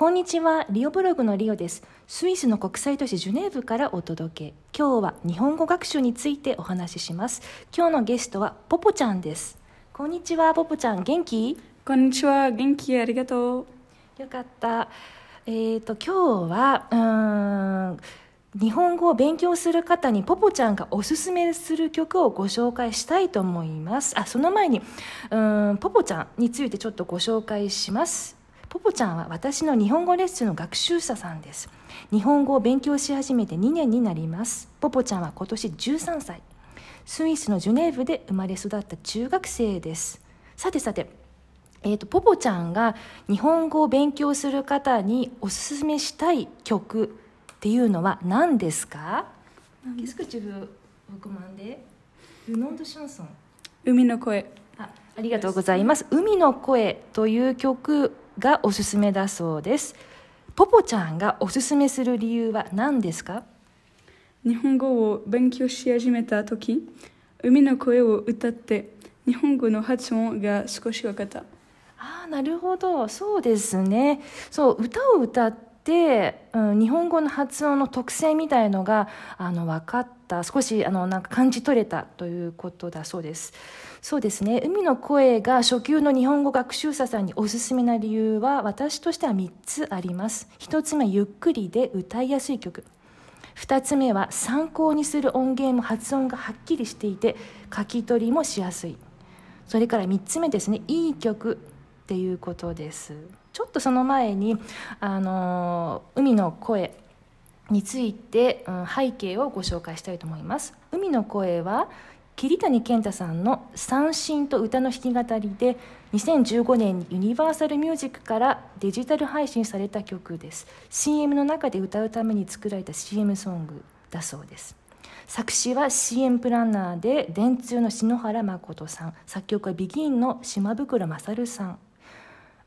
こんにちは、リオブログのリオです。スイスの国際都市ジュネーブからお届け。今日は日本語学習についてお話しします。今日のゲストはポポちゃんです。こんにちは、ポポちゃん、元気？こんにちは、元気ありがとう。よかった。えっ、と、今日は、うーん、日本語を勉強する方にポポちゃんがおすすめする曲をご紹介したいと思います。あ、その前に、うーん、ポポちゃんについてちょっとご紹介します。ポポちゃんは私の日本語レッスンの学習者さんです。日本語を勉強し始めて2年になります。ポポちゃんは今年13歳。スイスのジュネーブで生まれ育った中学生です。さてさて、えー、とポポちゃんが日本語を勉強する方におすすめしたい曲っていうのは何ですか？海の声。あありがとうございます「海の声」という曲がおすすめだそうです。ポポちゃんがおすすめする理由は何ですか？日本語を勉強し始めた時、海の声を歌って、日本語の発音が少し分かった。ああなるほど。そうですね。そう歌を歌って、うん、日本語の発音の特性みたいのがあの分かった。少しあのなんか感じ取れたということだそうです。そうですね。海の声が初級の日本語学習者さんにおすすめな理由は私としては3つあります。1つ目ゆっくりで歌いやすい曲。2つ目は参考にする音源も発音がはっきりしていて書き取りもしやすい。それから3つ目ですねいい曲っていうことです。ちょっとその前にあの海の声について、うん、背景をご紹介したいと思います。海の声は桐谷健太さんの三振と歌の弾き語りで2015年にユニバーサルミュージックからデジタル配信された曲です。CM の中で歌うために作られた CM ソングだそうです。作詞は CM プランナーで電通の篠原誠さん。作曲はビギンの島袋勝さん。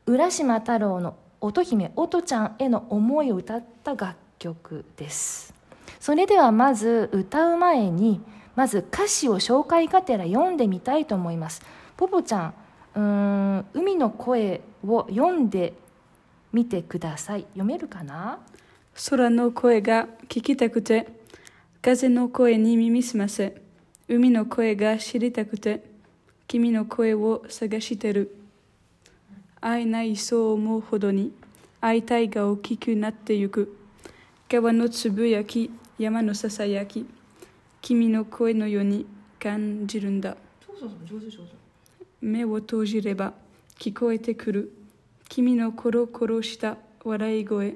浦島太郎の乙姫乙ちゃんへの思いを歌った楽曲です。それではまず歌う前にまず歌詞を紹介がてら読んでみたいと思います。ポポちゃんうん海の声を読んでみてください。読めるかな？空の声が聞きたくて、風の声に耳すませ、海の声が知りたくて、君の声を探してる。会えないそう思うほどに、会いたいが大きくなってゆく。川のつぶやき、山のささやき、君の声のように感じるんだ。目を閉じれば聞こえてくる。君のコロコロした笑い声。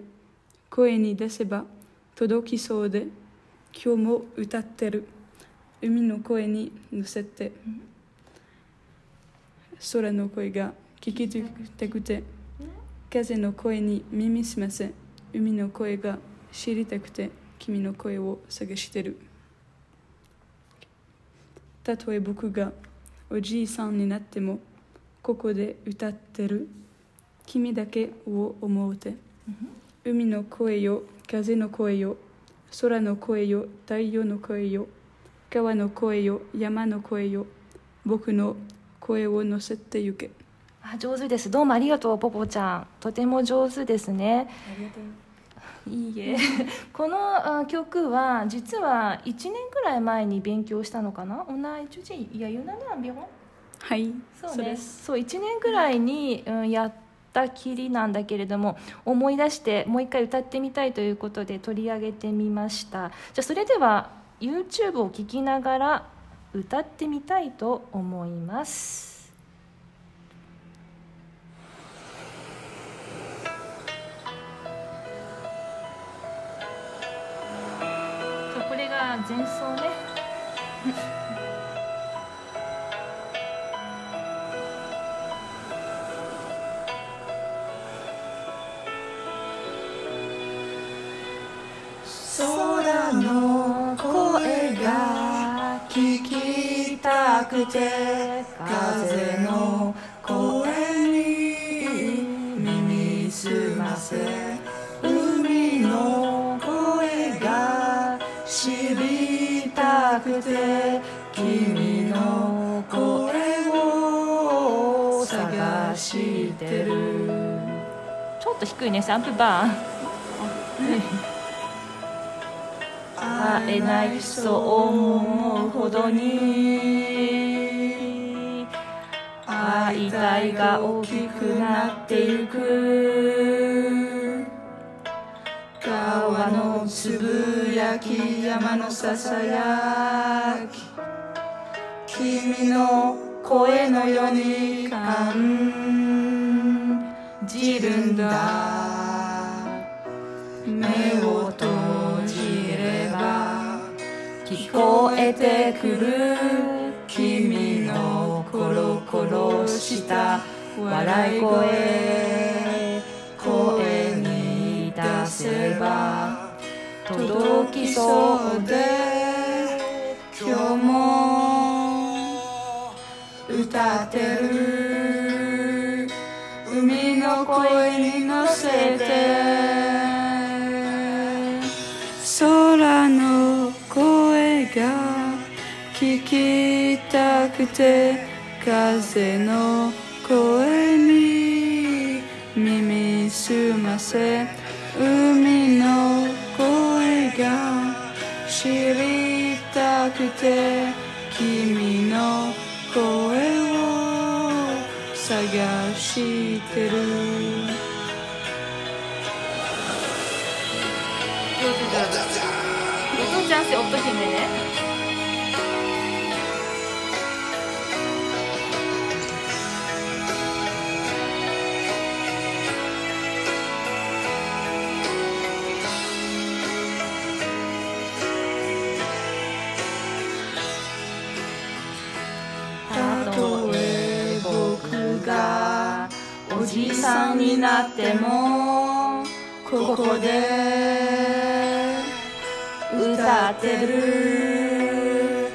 声に出せば届きそうで。今日も歌ってる。海の声に乗せて。空の声が聞きたくて風の声に耳すませ海の声が知りたくて君の声を探してる。たとえ僕がおじいさんになってもここで歌ってる。君だけを思うて海の声よ風の声よ空の声よ太陽の声よ川の声よ山の声よ僕の声を乗せてゆけ。あ上手です。どうもありがとうポポちゃん。とても上手ですね。いいえ。このあ曲は実は1年くらい前に勉強したのかな？同じ時いやユナナンビョン？はいそうね。です。そう1年くらいに、うん、やったきりなんだけれども思い出してもう一回歌ってみたいということで取り上げてみました。じゃあそれでは YouTube を聴きながら歌ってみたいと思いますが前奏ね。空の声が聞きたくて風のと低いねサンプバー。ン会えないそう思うほどに会いたいが大きくなってゆく。川のつぶやき山のささやき。君の声のように感じるんだ目を閉じれば聞こえてくる君のコロコロした笑い声声に出せば届きそうで空の声が聞きたくて風の声に耳すませ海の声が知りたくて君の声を探してる。ちゃんって乙姫ねたとえ僕がおじさんになってもここで歌ってる。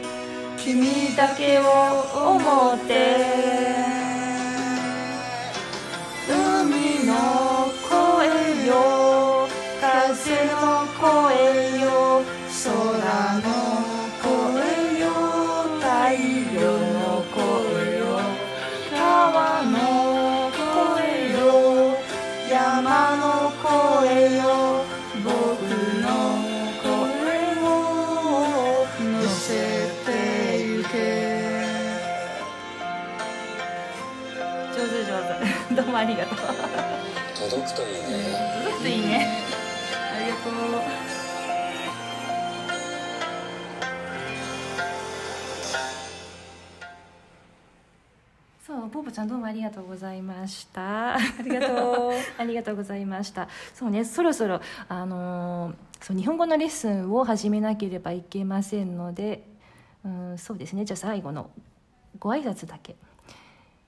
君だけを思って。海の声よ。風の声。届くといいね。届くといいね。ありがとう。そうポポちゃんどうもありがとうございました。ありがとう。ありがとうございました。そうねそろそろあのーそう日本語のレッスンを始めなければいけませんのでうんそうですね。じゃあ最後のご挨拶だけ。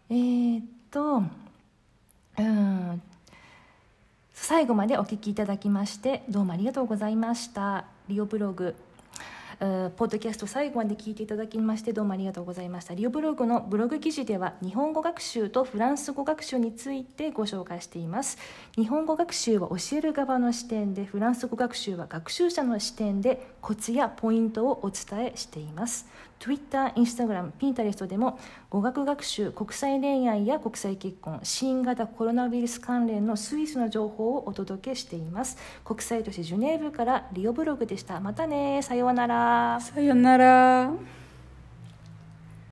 えー、っとうん最後までお聞きいただきましてどうもありがとうございました。リオブログポッドキャスト最後まで聞いていただきましてどうもありがとうございました。リオブログのブログ記事では日本語学習とフランス語学習についてご紹介しています。日本語学習は教える側の視点でフランス語学習は学習者の視点でコツやポイントをお伝えしています。Twitter、Instagram、Pinterest でも語学学習、国際恋愛や国際結婚、新型コロナウイルス関連のスイスの情報をお届けしています。国際都市ジュネーブからリオブログでした。またねさようなら。さようなら。